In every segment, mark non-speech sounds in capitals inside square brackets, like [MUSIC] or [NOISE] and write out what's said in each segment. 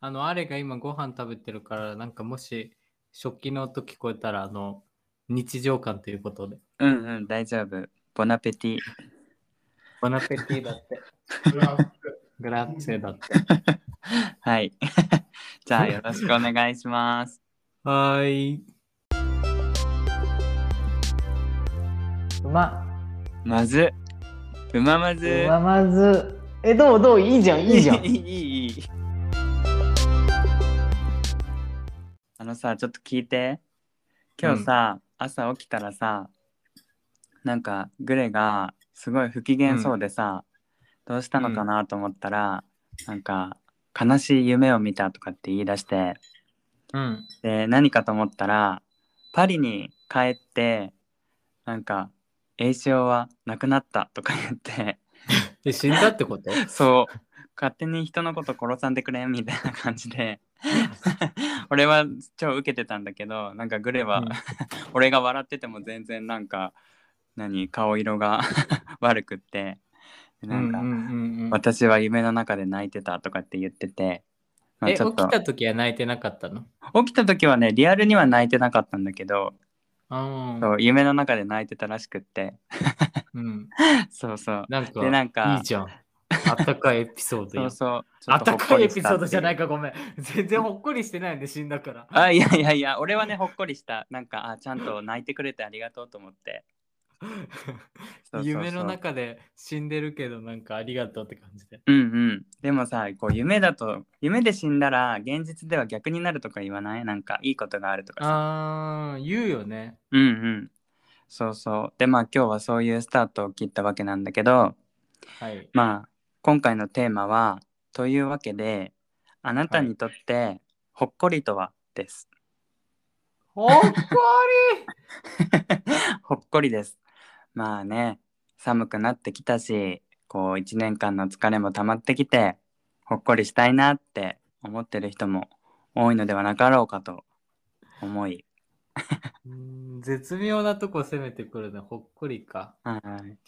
あの、あれが今ご飯食べてるから、なんかもし食器の音聞こえたら、あの、日常感ということで。うんうん、大丈夫。ボナペティ。ボナペティだって。グラッツェだって。[LAUGHS] はい。[LAUGHS] じゃあよろしくお願いします。はーい。うま、まず、うままず。うままず。え、どうどう？いいじゃん、いいじゃん。[LAUGHS] いいいいのさちょっと聞いて。今日さ、朝起きたらさなんかグレがすごい不機嫌そうでさ、どうしたのかなと思ったら、なんか悲しい夢を見たとかって言い出して。うん。で何かと思ったらパリに帰ってなんか栄翔は亡くなったとか言って。[LAUGHS] で、死んだってこと？[LAUGHS] そう。勝手に人のこと殺さんでくれみたいな感じで [LAUGHS] 俺は超受けてたんだけどなんかグレは、うん。[LAUGHS] 俺が笑ってても全然なんか何顔色が [LAUGHS] 悪くってでなんか、うんうんうんうん。私は夢の中で泣いてたとかって言ってて、まあ、え、起ちょっと。きた時は泣いてなかったの？起きた時はねリアルには泣いてなかったんだけど、あそう夢の中で泣いてたらしくって。うん。そうそう。なんか、でなんかいいじゃん。[LAUGHS] あったかいエピソードよそう。そうちょあったかいエピソードじゃないかか、ごめん。全然ほっこりしてないんで、死んだから。あいやいやいや俺はねほっこりしたなんかあちゃんと泣いてくれてありがとうと思って [LAUGHS] そうそうそう夢の中で死んでるけど、なんかありがとうって感じで。うんうんでもさこう夢だと夢で死んだら現実では逆になるとか言わない？なんかいいことがあるとかさあー、言うよね。うんうんそうそうでまあ今日はそういうスタートを切ったわけなんだけどはい。まあ今回のテーマはというわけであなたにとってほっこりとはですほっこ [LAUGHS] ほっこりです。まあね、寒くなってきたし、こう一年間の疲れも溜まってきて、ほっこりしたいなって思ってる人も多いのではなかろうかと思い、絶妙なとこ攻めてくるね。ほっこりか。はい。う。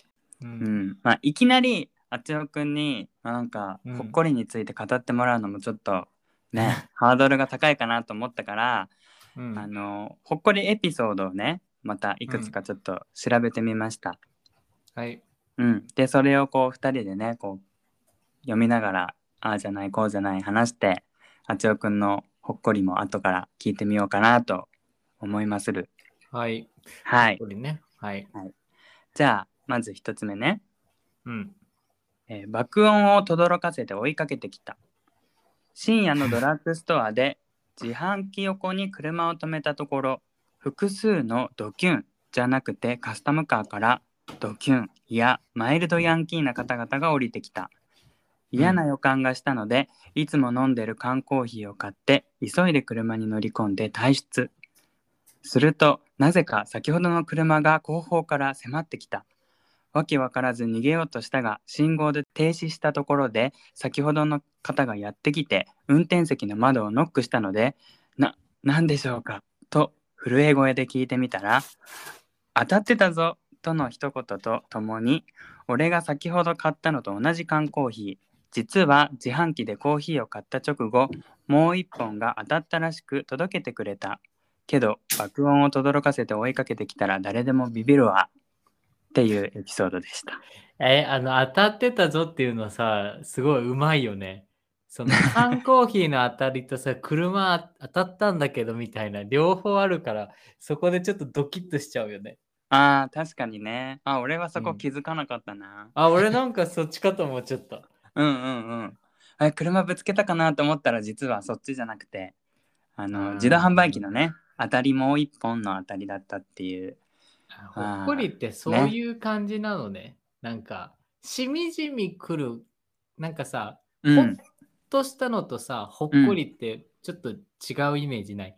うんん。まあいきなりあっちのくんに、まあ、なんかうんほっこりについて語ってもらうのもちょっとね、[LAUGHS] ハードルが高いかなと思ったから、うんあの、ほっこりエピソードをね、またいくつかちょっと調べてみました。はい。うん、でそれをこう2人でねこう読みながらああじゃないこうじゃない話してあちおくんのほっこりも後から聞いてみようかなと思いまするはい。はいほっこりね。はい。じゃあまず1つ目ね、うん。えー爆音を轟かせて追いかけてきた。深夜のドラッグストアで自販機横に車を止めたところ複数のドキュンじゃなくてカスタムカーからドキュンやマイルドヤンキーな方々が降りてきた。嫌な予感がしたので、いつも飲んでる缶コーヒーを買って急いで車に乗り込んで退出。するとなぜか先ほどの車が後方から迫ってきた。わけわからず逃げようとしたが信号で停止したところで先ほどの方がやってきて運転席の窓をノックしたので「な何でしょうか?」と震え声で聞いてみたら「当たってたぞ」との一言とともに俺が先ほど買ったのと同じ缶コーヒー実は自販機でコーヒーを買った直後もう一本が当たったらしく届けてくれたけど爆音を轟かせて追いかけてきたら誰でもビビるわっていうエピソードでした。[LAUGHS] え、あの、当たってたぞっていうのさ、すごいうまいよね。その [LAUGHS] 缶コーヒーの当たりとさ、車当たったんだけどみたいな、両方あるから、そこでちょっとドキッとしちゃうよね。あー確かにね。あ俺はそこうん気づかなかったな。あ、俺なんかそっちかと思っちゃった。[LAUGHS] うんうんうん。あ車ぶつけたかなと思ったら実はそっちじゃなくてあのうん自動販売機のね当たりもう一本の当たりだったっていう。ほっこりってそういう感じなのね。なんか、しみじみくる、なんかさ、ほっうん、としたのとさ、ほっこりってちょっと違うイメージない？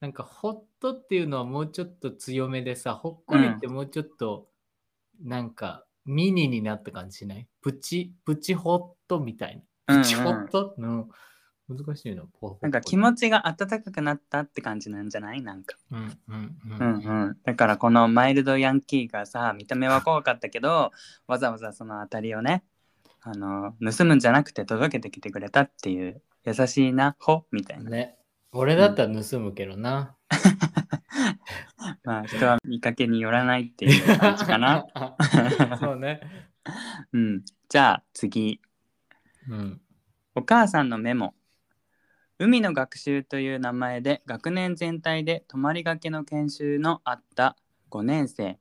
なんか、ほっとっていうのはもうちょっと強めでさ、ほっこりってもうちょっと、なんか、ミニになった感じしない？プチ、プチホットみたいな。プチホット、うん難しいの。ほなんか気持ちが温かくなったって感じなんじゃない？なんか。うんうんううんうん。だからこのマイルドヤンキーがさ見た目は怖かったけどわざわざその当たりをねあの盗むんじゃなくて届けてきてくれたっていう優しいな、ほ、みたいな。ね。俺だったら盗むけどな。[LAUGHS] まあ、人は見かけによらないっていう感じかな。[LAUGHS] そうね。うん。じゃあ次。うん。お母さんのメモ。海の学習という名前で学年全体で泊まりがけの研修のあった5年生。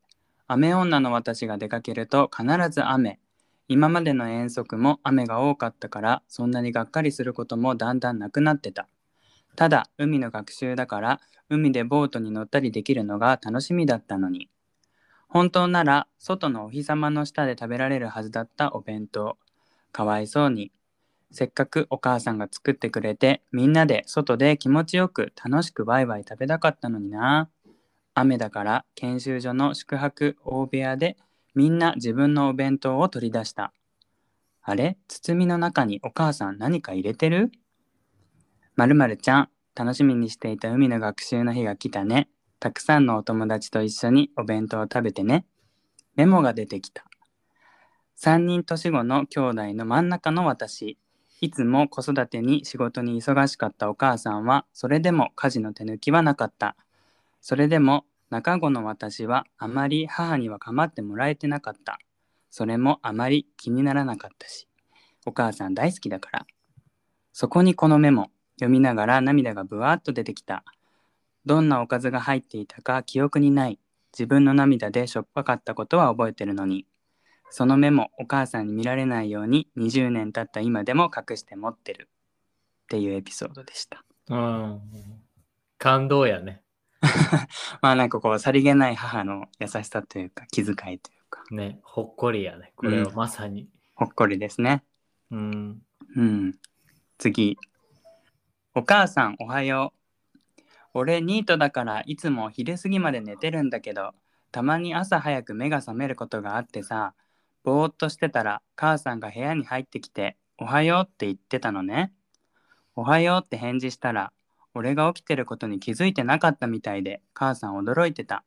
雨女の私が出かけると必ず雨。今までの遠足も雨が多かったからそんなにがっかりすることもだんだんなくなってた。ただ海の学習だから海でボートに乗ったりできるのが楽しみだったのに。本当なら外のお日様の下で食べられるはずだったお弁当。かわいそうに。せっかくお母さんが作ってくれてみんなで外で気持ちよく楽しくワイワイ食べたかったのにな。雨だから研修所の宿泊大部屋でみんな自分のお弁当を取り出した。あれ？包みの中にお母さん何か入れてる？まるまるちゃん、楽しみにしていた海の学習の日が来たね。たくさんのお友達と一緒にお弁当を食べてね。メモが出てきた。3人年子の兄弟の真ん中の私。いつも子育てに仕事に忙しかったお母さんは、それでも家事の手抜きはなかった。それでも中子の私はあまり母には構ってもらえてなかった。それもあまり気にならなかったし。お母さん大好きだから。そこにこのメモ。読みながら涙がぶわっと出てきた。どんなおかずが入っていたか記憶にない。自分の涙でしょっぱかったことは覚えてるのに。そのメモお母さんに見られないように20年経った今でも隠して持ってる。っていうエピソードでした。うん。感動やね。[LAUGHS] まあなんかこうさりげない母の優しさというか気遣いというかね。ほっこりやね。これはまさに。ほっこりですね。うん。うん。次。お母さんおはよう。俺ニートだからいつも昼過ぎまで寝てるんだけど、たまに朝早く目が覚めることがあってさ、ぼーっとしてたら母さんが部屋に入ってきて、おはようって言ってたのね。おはようって返事したら、俺が起きてることに気づいてなかったみたいで、母さん驚いてた。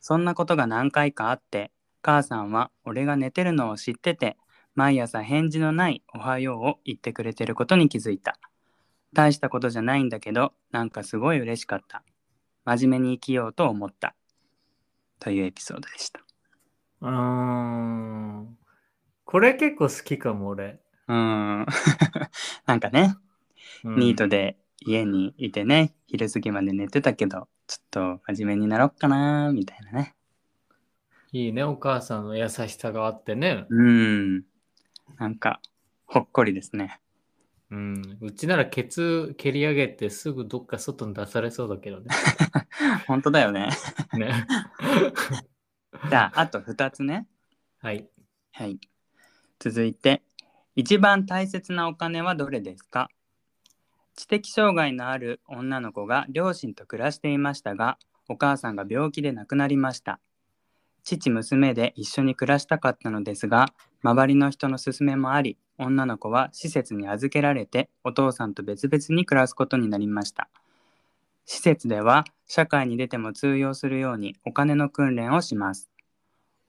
そんなことが何回かあって、母さんは俺が寝てるのを知ってて、毎朝返事のないおはようを言ってくれてることに気づいた。大したことじゃないんだけど、なんかすごい嬉しかった。真面目に生きようと思った。というエピソードでした。うーん。これ結構好きかも、俺。うーん。[LAUGHS] なんかね、うんニートで家にいてね、昼過ぎまで寝てたけど、ちょっと真面目になろっかなみたいなね。いいね、お母さんの優しさがあってね。うーん。なんか、ほっこりですね。うん。うちならケツ蹴り上げてすぐどっか外に出されそうだけどね。[LAUGHS] 本当だよね。ね。[LAUGHS] [LAUGHS] じゃあ、あと2つね。はい。はい。続いて、一番大切なお金はどれですか？知的障害のある女の子が両親と暮らしていましたが、お母さんが病気で亡くなりました。父、娘で一緒に暮らしたかったのですが、周りの人の勧めもあり、女の子は施設に預けられて、お父さんと別々に暮らすことになりました。施設では、社会に出ても通用するようにお金の訓練をします。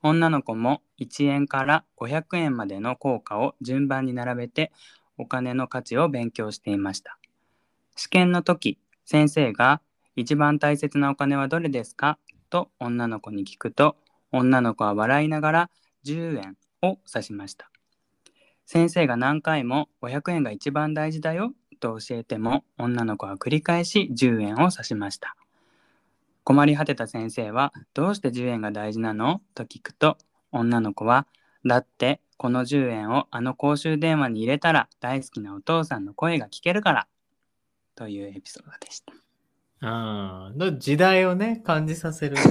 女の子も1円から500円までの硬貨を順番に並べてお金の価値を勉強していました。試験の時、先生が一番大切なお金はどれですか？と女の子に聞くと、女の子は笑いながら10円を指しました。先生が何回も500円が一番大事だよと教えても女の子は繰り返し10円を指しました。困り果てた先生は「どうして10円が大事なの?」と聞くと女の子は「だってこの10円をあの公衆電話に入れたら大好きなお父さんの声が聞けるから」というエピソードでした。ああ、の時代をね、感じさせるエピ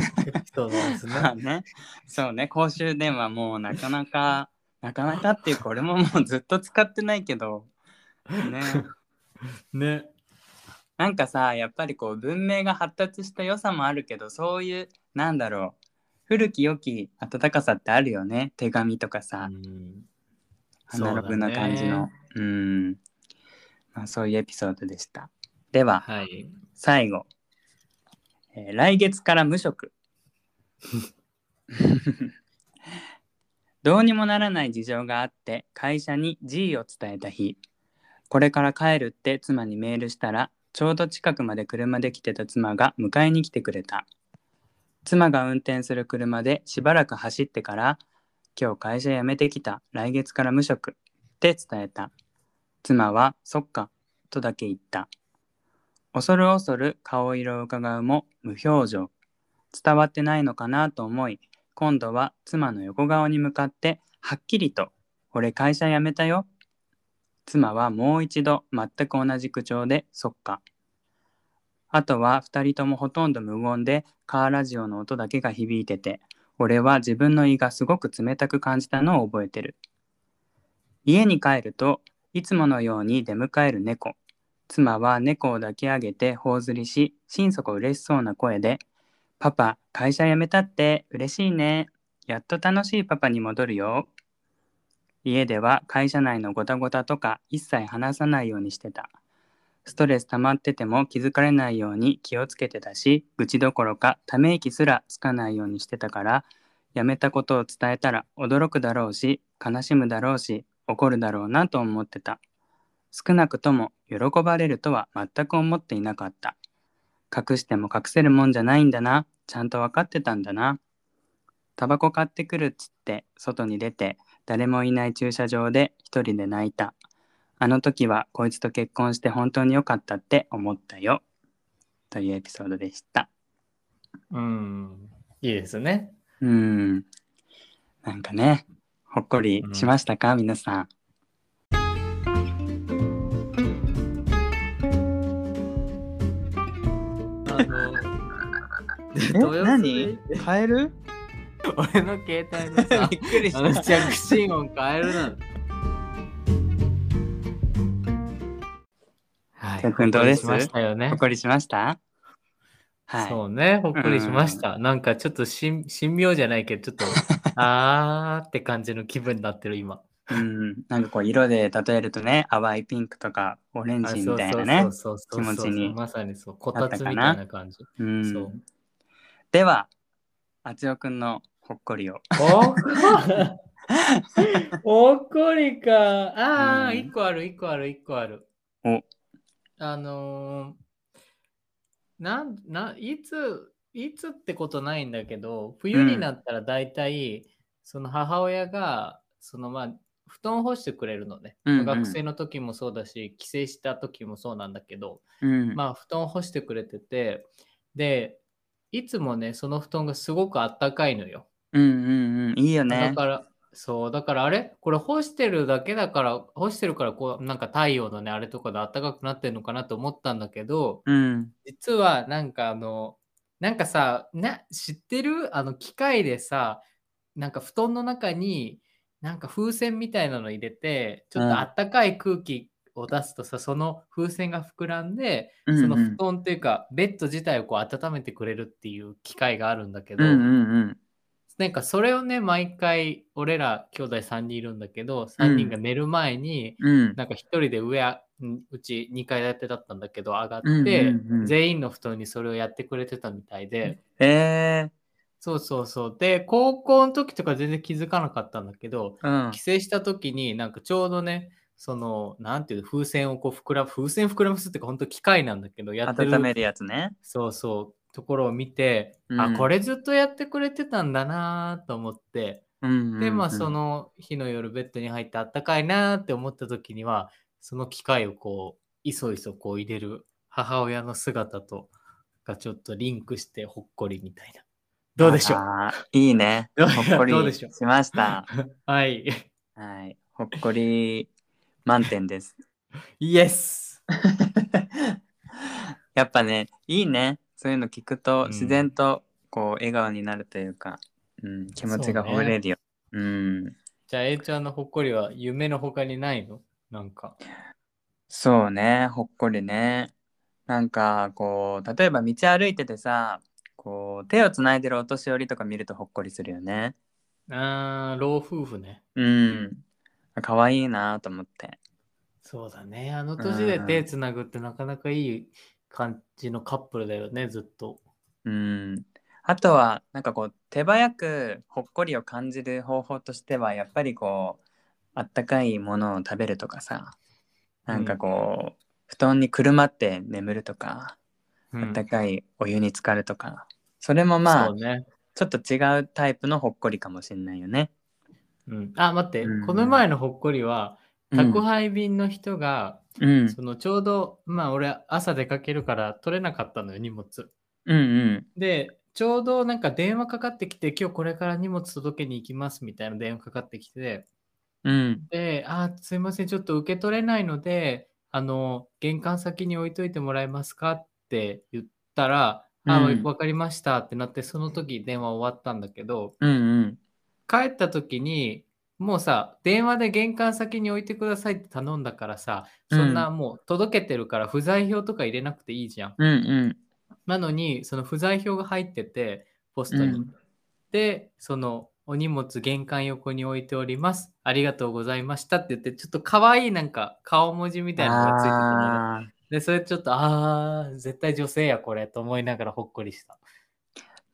ソードです [LAUGHS] まあね。ねそうね公衆電話もうなかなかなかなかっていうか俺ももうずっと使ってないけどねね。なんかさやっぱりこう文明が発達した良さもあるけどそういうなんだろう古き良き温かさってあるよね。手紙とかさ、うん。アナログな感じの。う,、ん、まあ、そういうエピソードでした。でははい。最後、えー来月から無職。[LAUGHS] どうにもならない事情があって会社に G を伝えた日これから帰るって妻にメールしたら、ちょうど近くまで車で来てた妻が迎えに来てくれた。妻が運転する車でしばらく走ってから、今日会社辞めてきた、来月から無職って伝えた。妻は、そっか、とだけ言った。恐る恐る顔色を伺うも無表情。伝わってないのかなと思い、今度は妻の横顔に向かってはっきりと「俺会社辞めたよ」妻はもう一度全く同じ口調で「そっか」あとは2人ともほとんど無言でカーラジオの音だけが響いてて俺は自分の胃がすごく冷たく感じたのを覚えてる。家に帰るといつものように出迎える猫。妻は猫を抱き上げて頬ずりし心底嬉しそうな声で「パパ会社辞めたって嬉しいね。やっと楽しいパパに戻るよ」家では会社内のごたごたとか一切話さないようにしてた。ストレス溜まってても気づかれないように気をつけてたし愚痴どころかため息すらつかないようにしてたから辞めたことを伝えたら驚くだろうし悲しむだろうし怒るだろうなと思ってた。少なくとも喜ばれるとは全く思っていなかった。隠しても隠せるもんじゃないんだな。ちゃんと分かってたんだな。タバコ買ってくるっつって外に出て誰もいない駐車場で一人で泣いた。あの時はこいつと結婚して本当に良かったって思ったよ。というエピソードでした。うん。いいですね。うん。なんかねほっこりしましたか、皆さん。あの、え？何？変える？[LAUGHS] 俺の携帯のさ [LAUGHS] びっ、くりあの着信音変えるな。はい。哲君どうです？ほっこりしましたよねほっ。こりしました？はいそうね、ほっこりしました。なんかちょっとし神妙じゃないけど、ちょっと、[LAUGHS] あーって感じの気分になってる今。うん、なんかこう色で例えるとね淡いピンクとかオレンあジみたいなねそうそうそうそう気持ちにまさにそう、こたつみたいな感じ。うんそうではあつよくんのほっこりをおほっこりか。ああ、うん一個ある、一個ある、一個ある。おあのーなん、な、いつ、いつってことないんだけど、冬になったら大体、その母親が、そのまあ、布団を干してくれるのね。うんうん学生の時もそうだし、帰省した時もそうなんだけど、うんまあ、布団を干してくれてて、で、いつもね、その布団がすごくあったかいのよ。うんうんうん。いいよね。だから、そう、だからあれ？これ干してるだけだから、干してるから、こう、なんか太陽のね、あれとかで暖かくなってるのかなと思ったんだけど、うん。実はなんかあの、なんかさ、な知ってる？あの機械でさ、なんか布団の中になんか風船みたいなの入れて、ちょっとあったかい空気を出すとさ、その風船が膨らんで、うんうん。その布団っていうか、ベッド自体をこう温めてくれるっていう機械があるんだけど、うんうんなんかそれをね、毎回、俺ら兄弟3人いるんだけど、3人が寝る前に、うん。うんなんか1人で上うち2階建てだったんだけど、上がって、全員の布団にそれをやってくれてたみたいで、えそうそうそう。で、高校の時とか全然気づかなかったんだけど、ー、うん。帰省した時になんかちょうどね、その、なんていうの、風船をこう膨らむ、風船膨らますっていうか、本当機械なんだけど、やってる温めるやつね。そうそう、ところを見て、うん。あ、これずっとやってくれてたんだなと思って、うんうんうん。で、まあ、その日の夜ベッドに入ってあったかいなって思った時には、その機械をこう、いそいそこう入れる母親の姿と、がちょっとリンクしてほっこりみたいな。どうでしょう？いいね。ほっこりしました。[LAUGHS] はい。はい。ほっこり満点です。イエスやっぱねいいねそういうの聞くとうん。自然とこう笑顔になるというか、うん、気持ちがほぐれるよ。う,、ん。じゃあ、A ちゃんのほっこりは夢の他にないの？なんか。そうねほっこりね。なんかこう例えば道歩いててさこう手をつないでるお年寄りとか見るとほっこりするよね。あー、老夫婦ね。うん。可愛いなと思って。そうだね。あの年で手つなぐってなかなかいい感じのカップルだよね、ずっと。うんあとはなんかこう手早くほっこりを感じる方法としてはやっぱりこうあったかいものを食べるとかさなんかこう、布団にくるまって眠るとか、うんあったかいお湯に浸かるとか、それもまあ、ね。ちょっと違うタイプのほっこりかもしれないよね。うん、あ、待って、うんこの前のほっこりは、うん宅配便の人が、うん、そのちょうど、まあ俺朝出かけるから取れなかったのよ、荷物。うんうん。で、ちょうどなんか電話かかってきて、今日これから荷物届けに行きますみたいな電話かかってきて、うん。で、あ、すいません、ちょっと受け取れないので、あの、玄関先に置いといてもらえますかって言ったら、あ、うん。わかりましたってなって、その時電話終わったんだけど、うんうん。帰った時に、もうさ、電話で玄関先に置いてくださいって頼んだからさ、そんなもう届けてるから不在票とか入れなくていいじゃん。うんうんなのに、その不在票が入ってて、ポストに。うんで、そのお荷物玄関横に置いております。ありがとうございましたって言って、ちょっと可愛いなんか顔文字みたいなのがついてたので、それちょっと、あー、絶対女性やこれと思いながらほっこりした。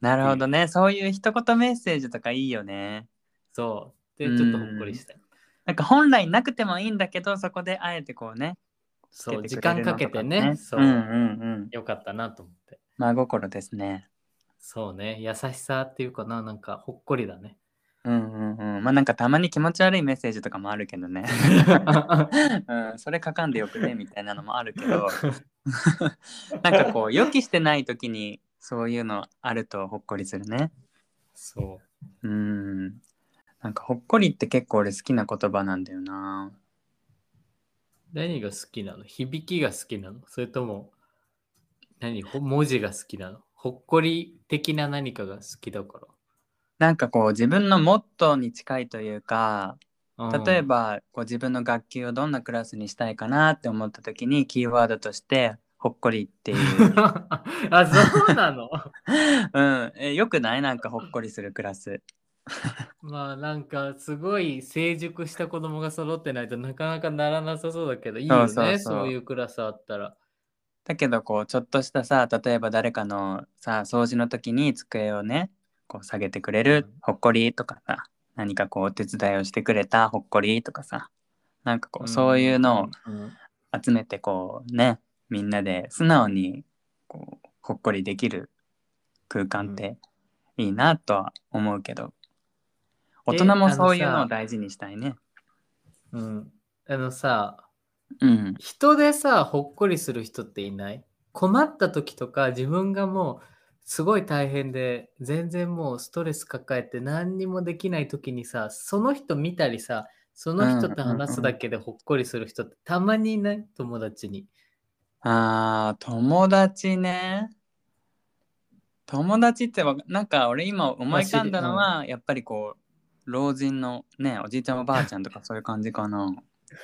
なるほどね。そういう一言メッセージとかいいよね。そう。で、ちょっとほっこりしたよ。なんか本来なくてもいいんだけど、そこであえてこうね。そう、時間かけてとかね。そう、うんうんうん。よかったなと思って。真心ですね。そうね、優しさっていうかな、なんかほっこりだね。うんうんうん。まあなんかたまに気持ち悪いメッセージとかもあるけどね。[LAUGHS] うん、それ書かんでよくねみたいなのもあるけどなんかこう予期してない時にそういうのあるとほっこりするね。そう。うん。なんかほっこりって結構俺好きな言葉なんだよな。何が好きなの？響きが好きなの？それとも、何？ほ文字が好きなの？ほっこり的な何かが好きだかなんかこう自分のモットーに近いというか例え、ばこう自分の学級をどんなクラスにしたいかなって思った時にキーワードとしてほっこりっていう、[LAUGHS] あ、そうなの？[LAUGHS] うん、えよくない？なんかほっこりするクラス。[LAUGHS] まあなんかすごい成熟した子供が揃ってないとなかなかならなさそうだけどいいよねそういうクラスあったら。だけどこうちょっとしたさ例えば誰かのさ掃除の時に机をねこう下げてくれるほっこりとかさ何かこうお手伝いをしてくれたほっこりとかさなんかこうそういうのをうん。集めてこうねみんなで素直にこうほっこりできる空間っていいなとは思うけど、大人もそういうのを大事にしたいね。うん。あのさ、うん人でさ、ほっこりする人っていない？困った時とか自分がもうすごい大変で全然もうストレス抱えて何にもできない時にさ、その人見たりさ、その人と話すだけでほっこりする人ってたまにいない？友達に。あー友達ね友達ってわなんか俺今思い浮かんだのは、やっぱりこう老人のねおじいちゃんおばあちゃんとかそういう感じかな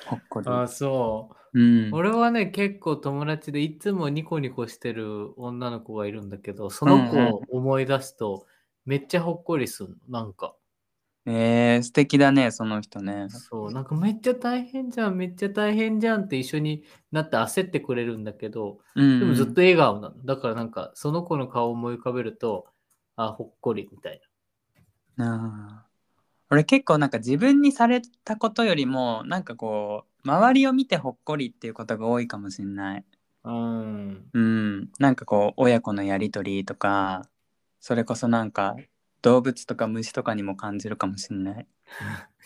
ほっこりあ、そう。うん俺はね、結構友達でいつもニコニコしてる女の子がいるんだけど、その子を思い出すとめっちゃほっこりするの。なんか。えー、素敵だねその人ねそう、なんかめっちゃ大変じゃん、めっちゃ大変じゃんって一緒になって焦ってくれるんだけど、うんでもずっと笑顔なの。だからなんかその子の顔を思い浮かべると、あ、ほっこりみたいなあ俺結構なんか自分にされたことよりもなんかこう周りを見てほっこりっていうことが多いかもしれない。な。うん。うん、なんかこう親子のやり取りとかそれこそなんか動物とか虫とかにも感じるかもしれない。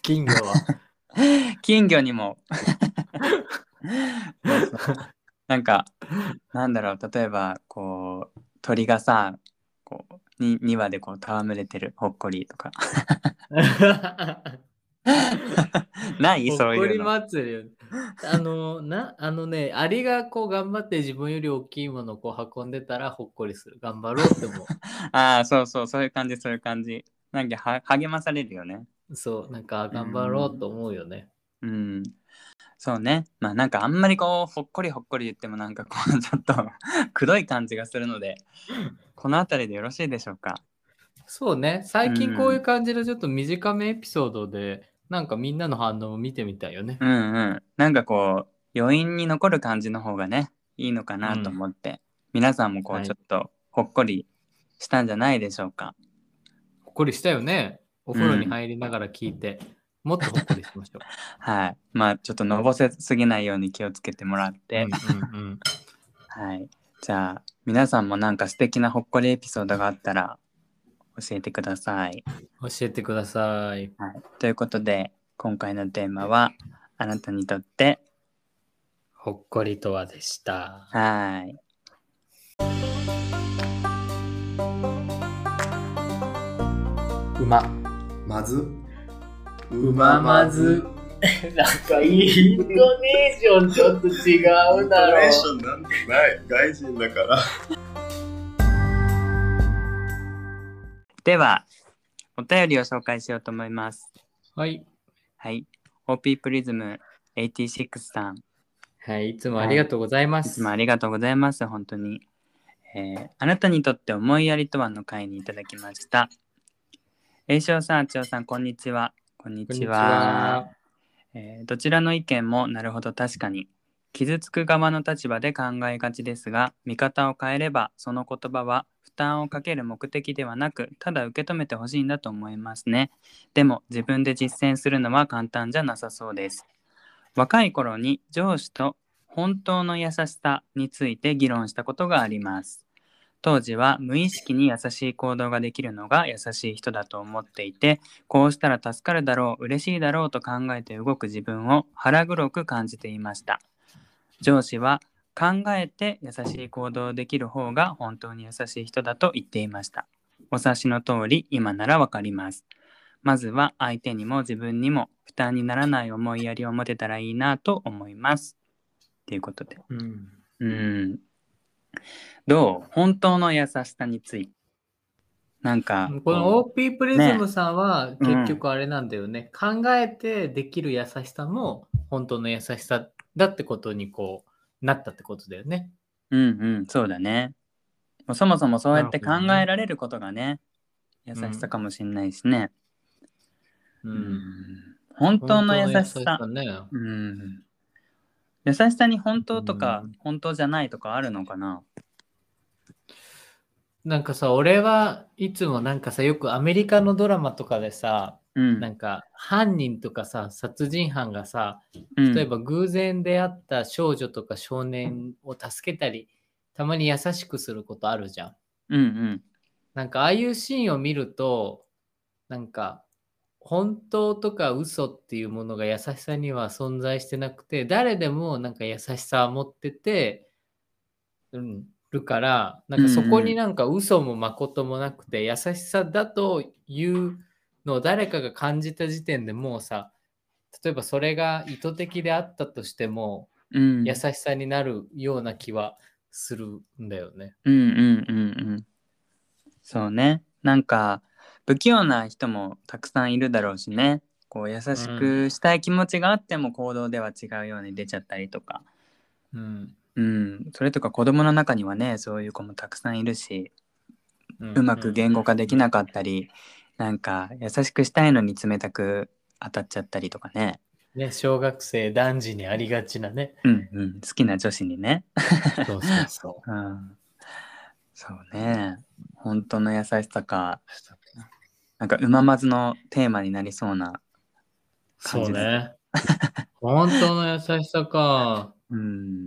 金魚は？[LAUGHS] 金魚にも [LAUGHS] なんかなんだろう例えばこう鳥がさこうに2羽でこう戯れてるほっこりとか [LAUGHS] ない？ほっこりそういうの。祭りよね。あの、な、あのね、アリがこう頑張って自分より大きいものをこう運んでたらほっこりする。頑張ろうって思 [LAUGHS] ああそうそうそういう感じそういう感じ。なんかは励まされるよね。う。そう、なんか頑張ろうと思うよね。うん。そうね。まあなんかあんまりこうほっこりほっこり言ってもなんかこう [LAUGHS] ちょっとくどい感じがするのでこの辺りでよろしいでしょうか？そうね、最近こういう感じのちょっと短めエピソードで、なんかみんなの反応を見てみたいよね。うんうん。なんかこう余韻に残る感じの方がねいいのかなと思って、皆さんもこはいうちょっとほっこりしたんじゃないでしょうか？ほっこりしたよね。お風呂に入りながら聞いて。もっとほっこりしましょう。[LAUGHS] はい。まあちょっとのぼせすぎないように気をつけてもらって、うんうんうんはい。じゃあ皆さんもなんか素敵なほっこりエピソードがあったら教えてください。教えてください。はい、ということで今回のテーマはあなたにとってほっこりとはでした。はい。馬。まず馬まず。[LAUGHS] なんかイントネーションちょっと違うだろイントネーションなんてない外人だから [LAUGHS] ではお便りを紹介しようと思います。はい。はい。OP プリズム86さん。はい、いつもありがとうございまいす。つもありがとうございます。本当に。えーあなたにとって思いやりとはの会にいただきました。栄翔さん、あちおさん、こんにちは。こんにち。は。えーどちらの意見もなるほど確かに傷つく側の立場で考えがちですが見方を変えればその言葉は負担をかける目的ではなくただ受け止めてほしいんだと思いますねでも自分で実践するのは簡単じゃなさそうです若い頃に上司と本当の優しさについて議論したことがあります当時は無意識に優しい行動ができるのが優しい人だと思っていてこうしたら助かるだろう、嬉しいだろうと考えて動く自分を腹黒く感じていました。上司は考えて優しい行動できる方が本当に優しい人だと言っていました。お察しの通り、今ならわかります。まずは相手にも自分にも負担にならない思いやりを持てたらいいなと思います。ということで。うん。うん。どう？本当の優しさについて。なんか。この OP プリズムさんはうん結局あれなんだよね。考えてできる優しさも本当の優しさだってことにこうなったってことだよね。うんうん、そうだね。もうそもそもそうやって考えられることがね、優しさかもしれないしね。ううんん。本当の優し本さ。しね。うん。優しさに本当とか、うん本当じゃないとかあるのかな？なんかさ、俺はいつもなんかさ、よくアメリカのドラマとかでさ、うん。なんか犯人とかさ、殺人犯がさ、うん例えば偶然出会った少女とか少年を助けたり、たまに優しくすることあるじゃん。うんうん。なんかああいうシーンを見ると、なんか本当とか嘘っていうものが優しさには存在してなくて、誰でもなんか優しさを持ってて、うん、るから、なんかそこになんか嘘も誠もなくて、優しさだというのを誰かが感じた時点でもうさ、例えばそれが意図的であったとしても、うん。優しさになるような気はするんだよね。うんうんうんうん。そうね。なんか、不器用な人もたくさんいるだろうしね。こう優しくしたい気持ちがあっても行動では違うように出ちゃったりとか。うん。うん。それとか子供の中にはね、そういう子もたくさんいるし、うんうまく言語化できなかったり、なんか優しくしたいのに冷たく当たっちゃったりとかね。ね、小学生男児にありがちなね。うんうん。好きな女子にね。そうそうそう [LAUGHS] ん。そうね。本当の優しさか。なんか、うままずのテーマになりそうな。う。感じだそうね。[LAUGHS] 本当の優しさか。うん。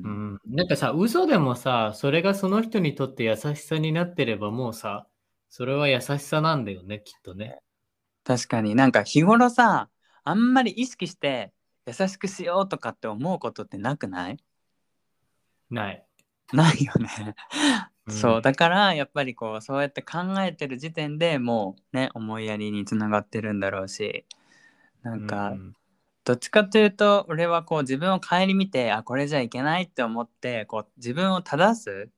うん。なんかさ、嘘でもさ、それがその人にとって優しさになってればもうさ、それは優しさなんだよね、きっとね。確かになんか日頃さ、あんまり意識して優しくしようとかって思うことってなくない？ない。ないよね。うん。そうだからやっぱりこうそうやって考えてる時点でもうね思いやりにつながってるんだろうしなんか、うん。どっちかというと俺はこう自分を顧みてあこれじゃいけないって思ってこう自分を正す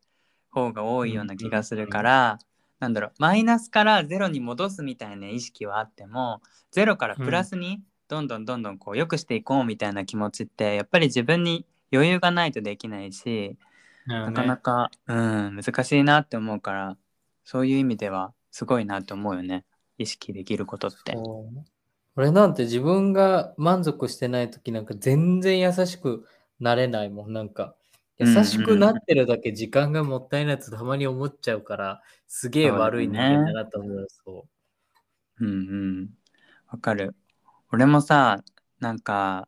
方が多いような気がするから、なんだろうマイナスからゼロに戻すみたいな意識はあってもゼロからプラスにどんどんどんどんこう良くしていこうみたいな気持ちってやっぱり自分に余裕がないとできないし、なかなか、うん、難しいなって思うからそういう意味ではすごいなって思うよね意識できることって。そう俺なんて自分が満足してない時なんか全然優しくなれないもん。なんか優しくなってるだけ時間がもったいないとたまに思っちゃうから、すげえ悪い人間だなと思う。そうんうん。わかる。俺もさなんか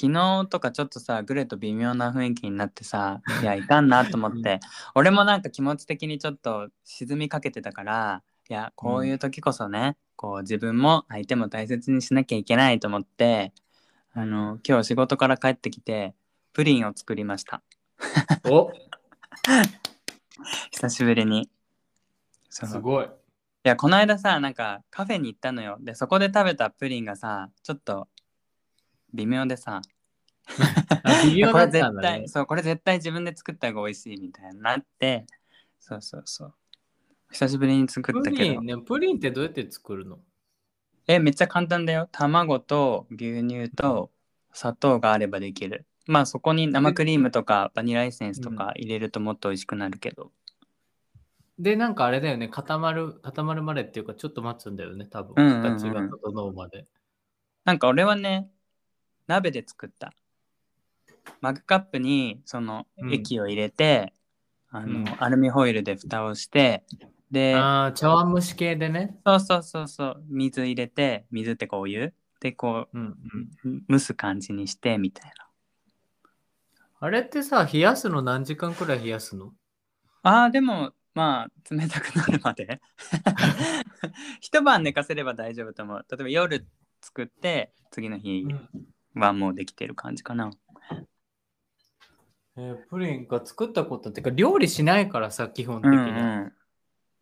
昨日とかちょっとさグレと微妙な雰囲気になってさ [LAUGHS] いやいかんなと思って。俺もなんか気持ち的にちょっと沈みかけてたからいやこういう時こそね、こう自分も相手も大切にしなきゃいけないと思ってあの今日仕事から帰ってきてプリンを作りました。お。[LAUGHS] 久しぶりに。すごい。いやこの間さなんかカフェに行ったのよ。でそこで食べたプリンがさちょっと微妙でさ。[LAUGHS] あ微妙だったんだ絶対、ね。そうこれ絶対自分で作った方が美味しいみたいになってそうそうそう。久しぶりに作ったけど。プリンね、プリンってどうやって作るの？えめっちゃ簡単だよ。卵と牛乳と砂糖があればできる。まあそこに生クリームとかバニラエッセンスとか入れるともっと美味しくなるけど、で、なんかあれだよね、固まる、固まるまでっていうか、ちょっと待つんだよね、多分。うんうんうん。形が整うまで。なんか俺はね鍋で作った。マグカップにそのうん。液を入れて、あのうん。アルミホイルで蓋をしてでああ、茶碗蒸し系でね。そうそうそうそう。水入れて水ってこうお湯でこうんうん。う蒸す感じにしてみたいな。あれってさ、冷やすの何時間くらい冷やすの？あーでもまあ冷たくなるまで。[LAUGHS] 一晩寝かせれば大丈夫と思う。例えば夜作って次の日はもうできてる感じかな、えープリンが作ったことってか、料理しないからさ、基本的うに。んうん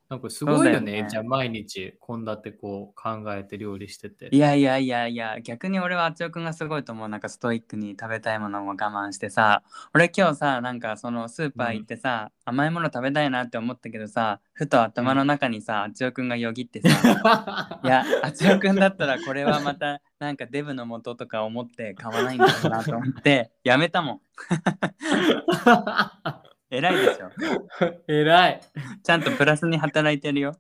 なんかすごいよね。ね。じゃあ毎日、献立こう考えて料理してて。いやいやいやいや逆に俺はあつよくんがすごいと思う。なんかストイックに食べたいものも我慢してさ俺今日さなんかそのスーパー行ってさ、甘いもの食べたいなって思ったけどさふと頭の中にさあつよくんがよぎってさいやあつよくんだったらこれはまたなんかデブの元とか思って買わないんだろうなと思ってやめたもん [LAUGHS] 偉いでしょ。[LAUGHS] 偉い。ちゃんとプラスに働いてるよ。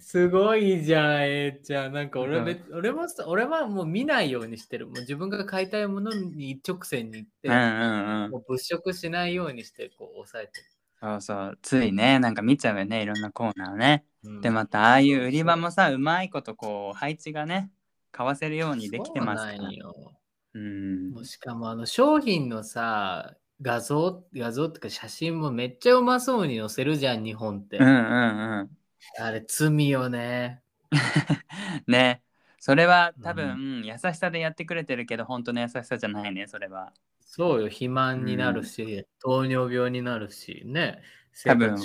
すごいじゃん、えー、ちゃん。なんか俺,、うん。俺もさ俺はもう見ないようにしてる。もう自分が買いたいものに一直線に行って、うんうんうん。もう物色しないようにしてこう抑えてそうそうついねなんか見ちゃうよねいろんなコーナーをね。る。うん。でまたああいう売り場もさうまいことこう配置がね買わせるようにできてますから。そうなんよ。うん。もうしかもあの商品のさ、画像、画像っていうか写真もめっちゃうまそうに載せるじゃん、日本って。うんうんうん。あれ、罪よね。[LAUGHS] ね。それは多分、優しさでやってくれてるけど本当の優しさじゃないねそれは。そうよ、肥満になるし、糖尿病になるし、ね。多分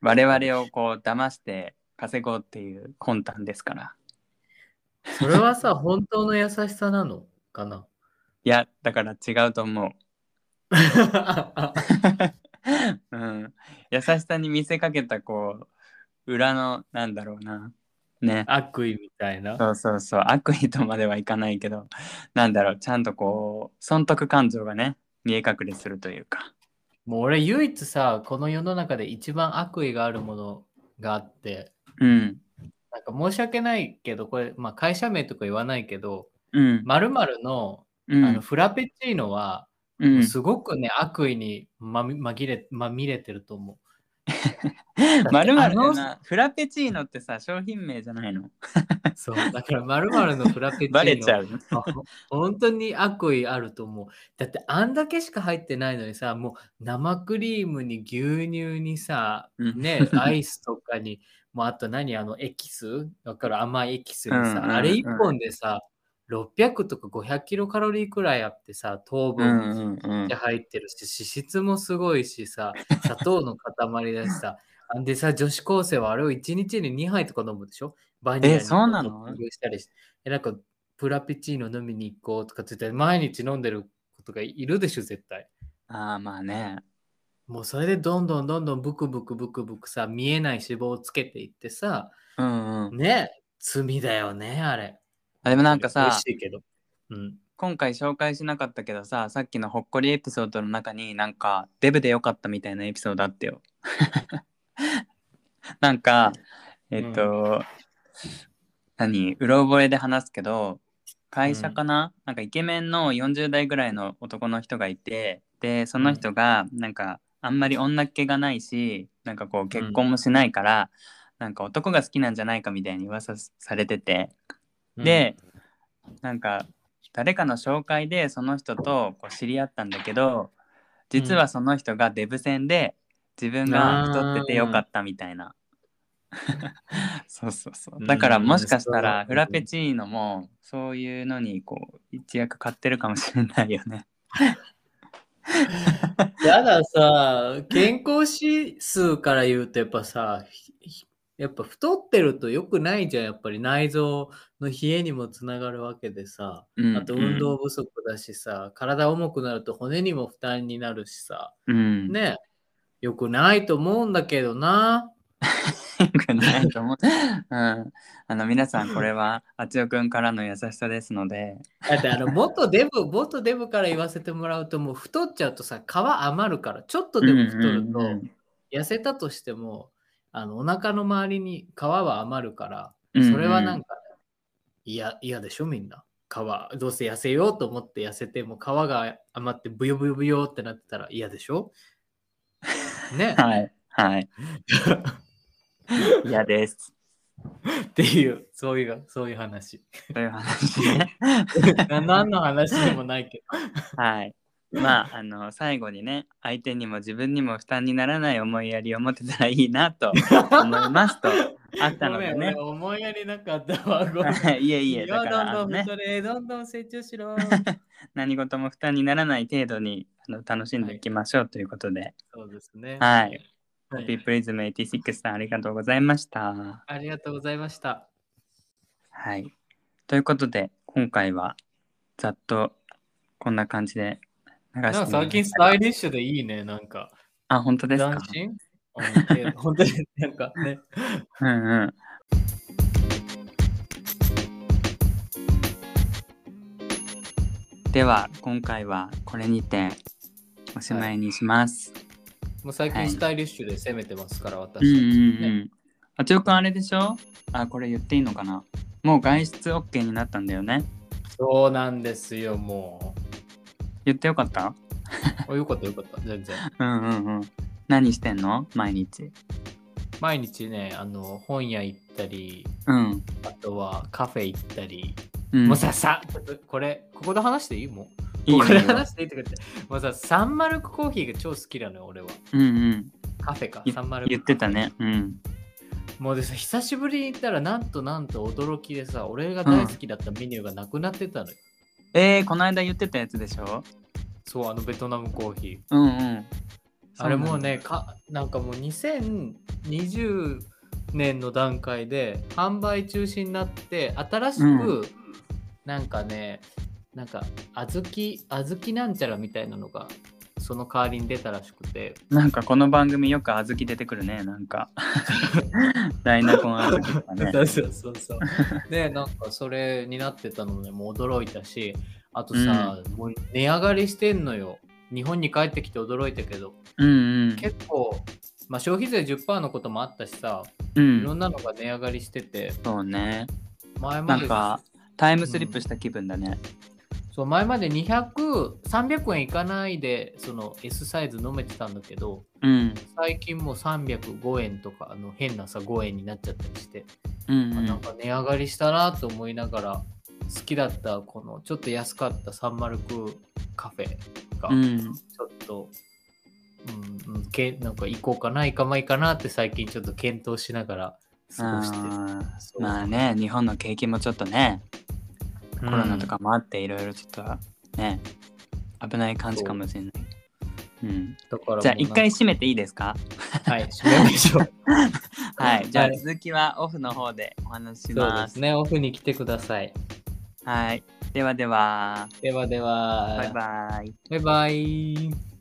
我々をこう騙して稼ごうっていう魂胆ですから。それはさ、本当の優しさなのかな？いやだから違うと思う [LAUGHS] うん、優しさに見せかけたこう裏のなんだろうな。ね。悪意みたいな。そうそうそう。悪意とまではいかないけどなんだろう。ちゃんとこう損得感情がね見え隠れするというか。もう俺唯一さ、この世の中で一番悪意があるものがあって、うん。なんか申し訳ないけど、これ、まあ会社名とか言わないけど、うん。〇〇のうん。あのフラペチーノは、うん。すごくね、悪意にまみ紛れまみれてると思う。まるまるなフラペチーノってさ商品名じゃないの。[LAUGHS] そう、だから〇〇のフラペチーノ。バレちゃう本当に悪意あると思う。だってあんだけしか入ってないのにさ、もう生クリームに牛乳にさ、うん。ね、[LAUGHS] アイスとかに、もうあと何あのエキス？だから甘いエキスにさ、うんうんうん。あれ一本でさ、600とか500キロカロリーくらいあってさ、糖う分んうんうん。って入ってるし、脂質もすごいしさ、砂糖の塊だしさ、[LAUGHS] でさ、女子高生はあれを1日に2杯とか飲むでしょ？バニラにえそうなの？え、なんか、プラペチーノ飲みに行こうとかって言って、毎日飲んでることがいるでしょ、絶対。ああまあね。もうそれでどんどんどんどんブクブクブクブクさ、見えない脂肪をつけていってさ、うんうん。ね、罪だよね、あれ。あでもなんか美さ味しいけど。うん。今回紹介しなかったけどささっきのほっこりエピソードの中になんかデブでよかったみたいなエピソードあったよ。[LAUGHS] なんかえっと、何？うろ覚えで話すけど会社かな、なんかイケメンの40代ぐらいの男の人がいてでその人がなんかあんまり女っ気がないしなんかこう結婚もしないから、なんか男が好きなんじゃないかみたいに噂されててで、なんか誰かの紹介でその人とこう知り合ったんだけど実はその人がデブ戦で自分が太っててよかったみたいな。[LAUGHS] そうそうそうだからもしかしたらうんフラペチーノもそういうのにこう一役買ってるかもしれないよね。[LAUGHS] やださ、健康指数から言うとやっぱさ、やっぱ太ってると良くないじゃん。やっぱり内臓の冷えにもつながるわけでさ。うんあと運動不足だしさ、体重くなると骨にも負担になるしさ。うん、ね良くないと思うんだけどな。[LAUGHS] よくないと思う。うん、あの皆さんこれはあつよくんからの優しさですので、だってあの元デブ、元デブから言わせてもらうともう太っちゃうとさ、皮余るから、ちょっとでも太ると、うんうん痩せたとしても、あのお腹の周りに皮は余るから、うんうんそれはなんか、嫌、嫌でしょみんな。皮、どうせ痩せようと思って痩せても皮が余ってブヨブヨブヨってなってたら嫌でしょ？ね [LAUGHS] はいはい [LAUGHS] 嫌です。っていう、そういう、そういう話。という話ね。な [LAUGHS] 何の話でもないけど。はい。まあ、あの、最後にね、相手にも自分にも負担にならない思いやりを持てたらいいなと思いますと、あったのでね俺。思いやりなかったわ。ごめん。[LAUGHS] いえいえ、どんどん、太れ、どんどん成長しろ。[LAUGHS] 何事も負担にならない程度にあの楽しんでいきましょうということで、そうですね。はい。はいハッピープリズム86さんありがとうございました。ありがとうございました。はい。ということで、今回はざっとこんな感じで流してなんか最近スタイリッシュでいいね、なんか。あ、本当ですか？斬新？[LAUGHS] 本当になんかね。うんうん。では今回はこれにておしまいにします。もう最はい近スタイリッシュで攻めてますから、私たち。うんうんうねん。あちおくんあれでしょ？あこれ言っていいのかな？もう外出 OK になったんだよね。そうなんですよ、も言ってよかった？よかったよかった、全然。うんうんうん。何してんの？毎日。毎日ね、あの、本屋行ったり、うん。あとはカフェ行ったり、うん、もうさ、さ、これ、ここで話していい？もう。いいよここで話していいって言って。もうさ、サンマルクコーヒーが超好きなのよ、俺は。うんうん。カフェか、言サンマルク。言ってたね。うん。もうでさ、久しぶりに行ったら、なんとなんと驚きでさ、俺が大好きだったメニューがなくなってたのよ。えー、この間言ってたやつでしょ？そう、あのベトナムコーヒー。うんうん。あれもうね、かなんかもう2020年の段階で販売中止になって、新しく、なんかね、なんか、小豆、小豆なんちゃらみたいなのが、その代わりに出たらしくて、なんかこの番組よく小豆出てくるね、なんか。[LAUGHS] ダイナコン小豆とかね。そうそうそうそう。で、なんかそれになってたのね、もう驚いたし、あとさ、もう値上がりしてんのよ。日本に帰ってきて驚いたけど、うんうん。結構、まあ、消費税10%のこともあったしさ、ういろん。んなのが値上がりしてて、そうね。前までなんかタイムスリップした気分だね。そう前まで200、300円いかないでその S サイズ飲めてたんだけど、うん。最近もう305円とかあの変なさ5円になっちゃったりして、うんうんあなんか値上がりしたなと思いながら好きだったこのちょっと安かったサンマルクカフェがうん。ちょっと、うんうん、けなんか行こうかな行かないかなって最近ちょっと検討しながら過ごしてまあね、日本の景気もちょっとね、コロナとかもあっていろいろちょっとね、危ない感じかもしれない。うん、だからじゃあ一回閉めていいですか？はい、締めましょう。[LAUGHS] はい。じゃあはい続きはオフの方でお話ししそうま。ですすね、オフに来てください。はい。ではでは、ではでは、バイバイ。バイバイ。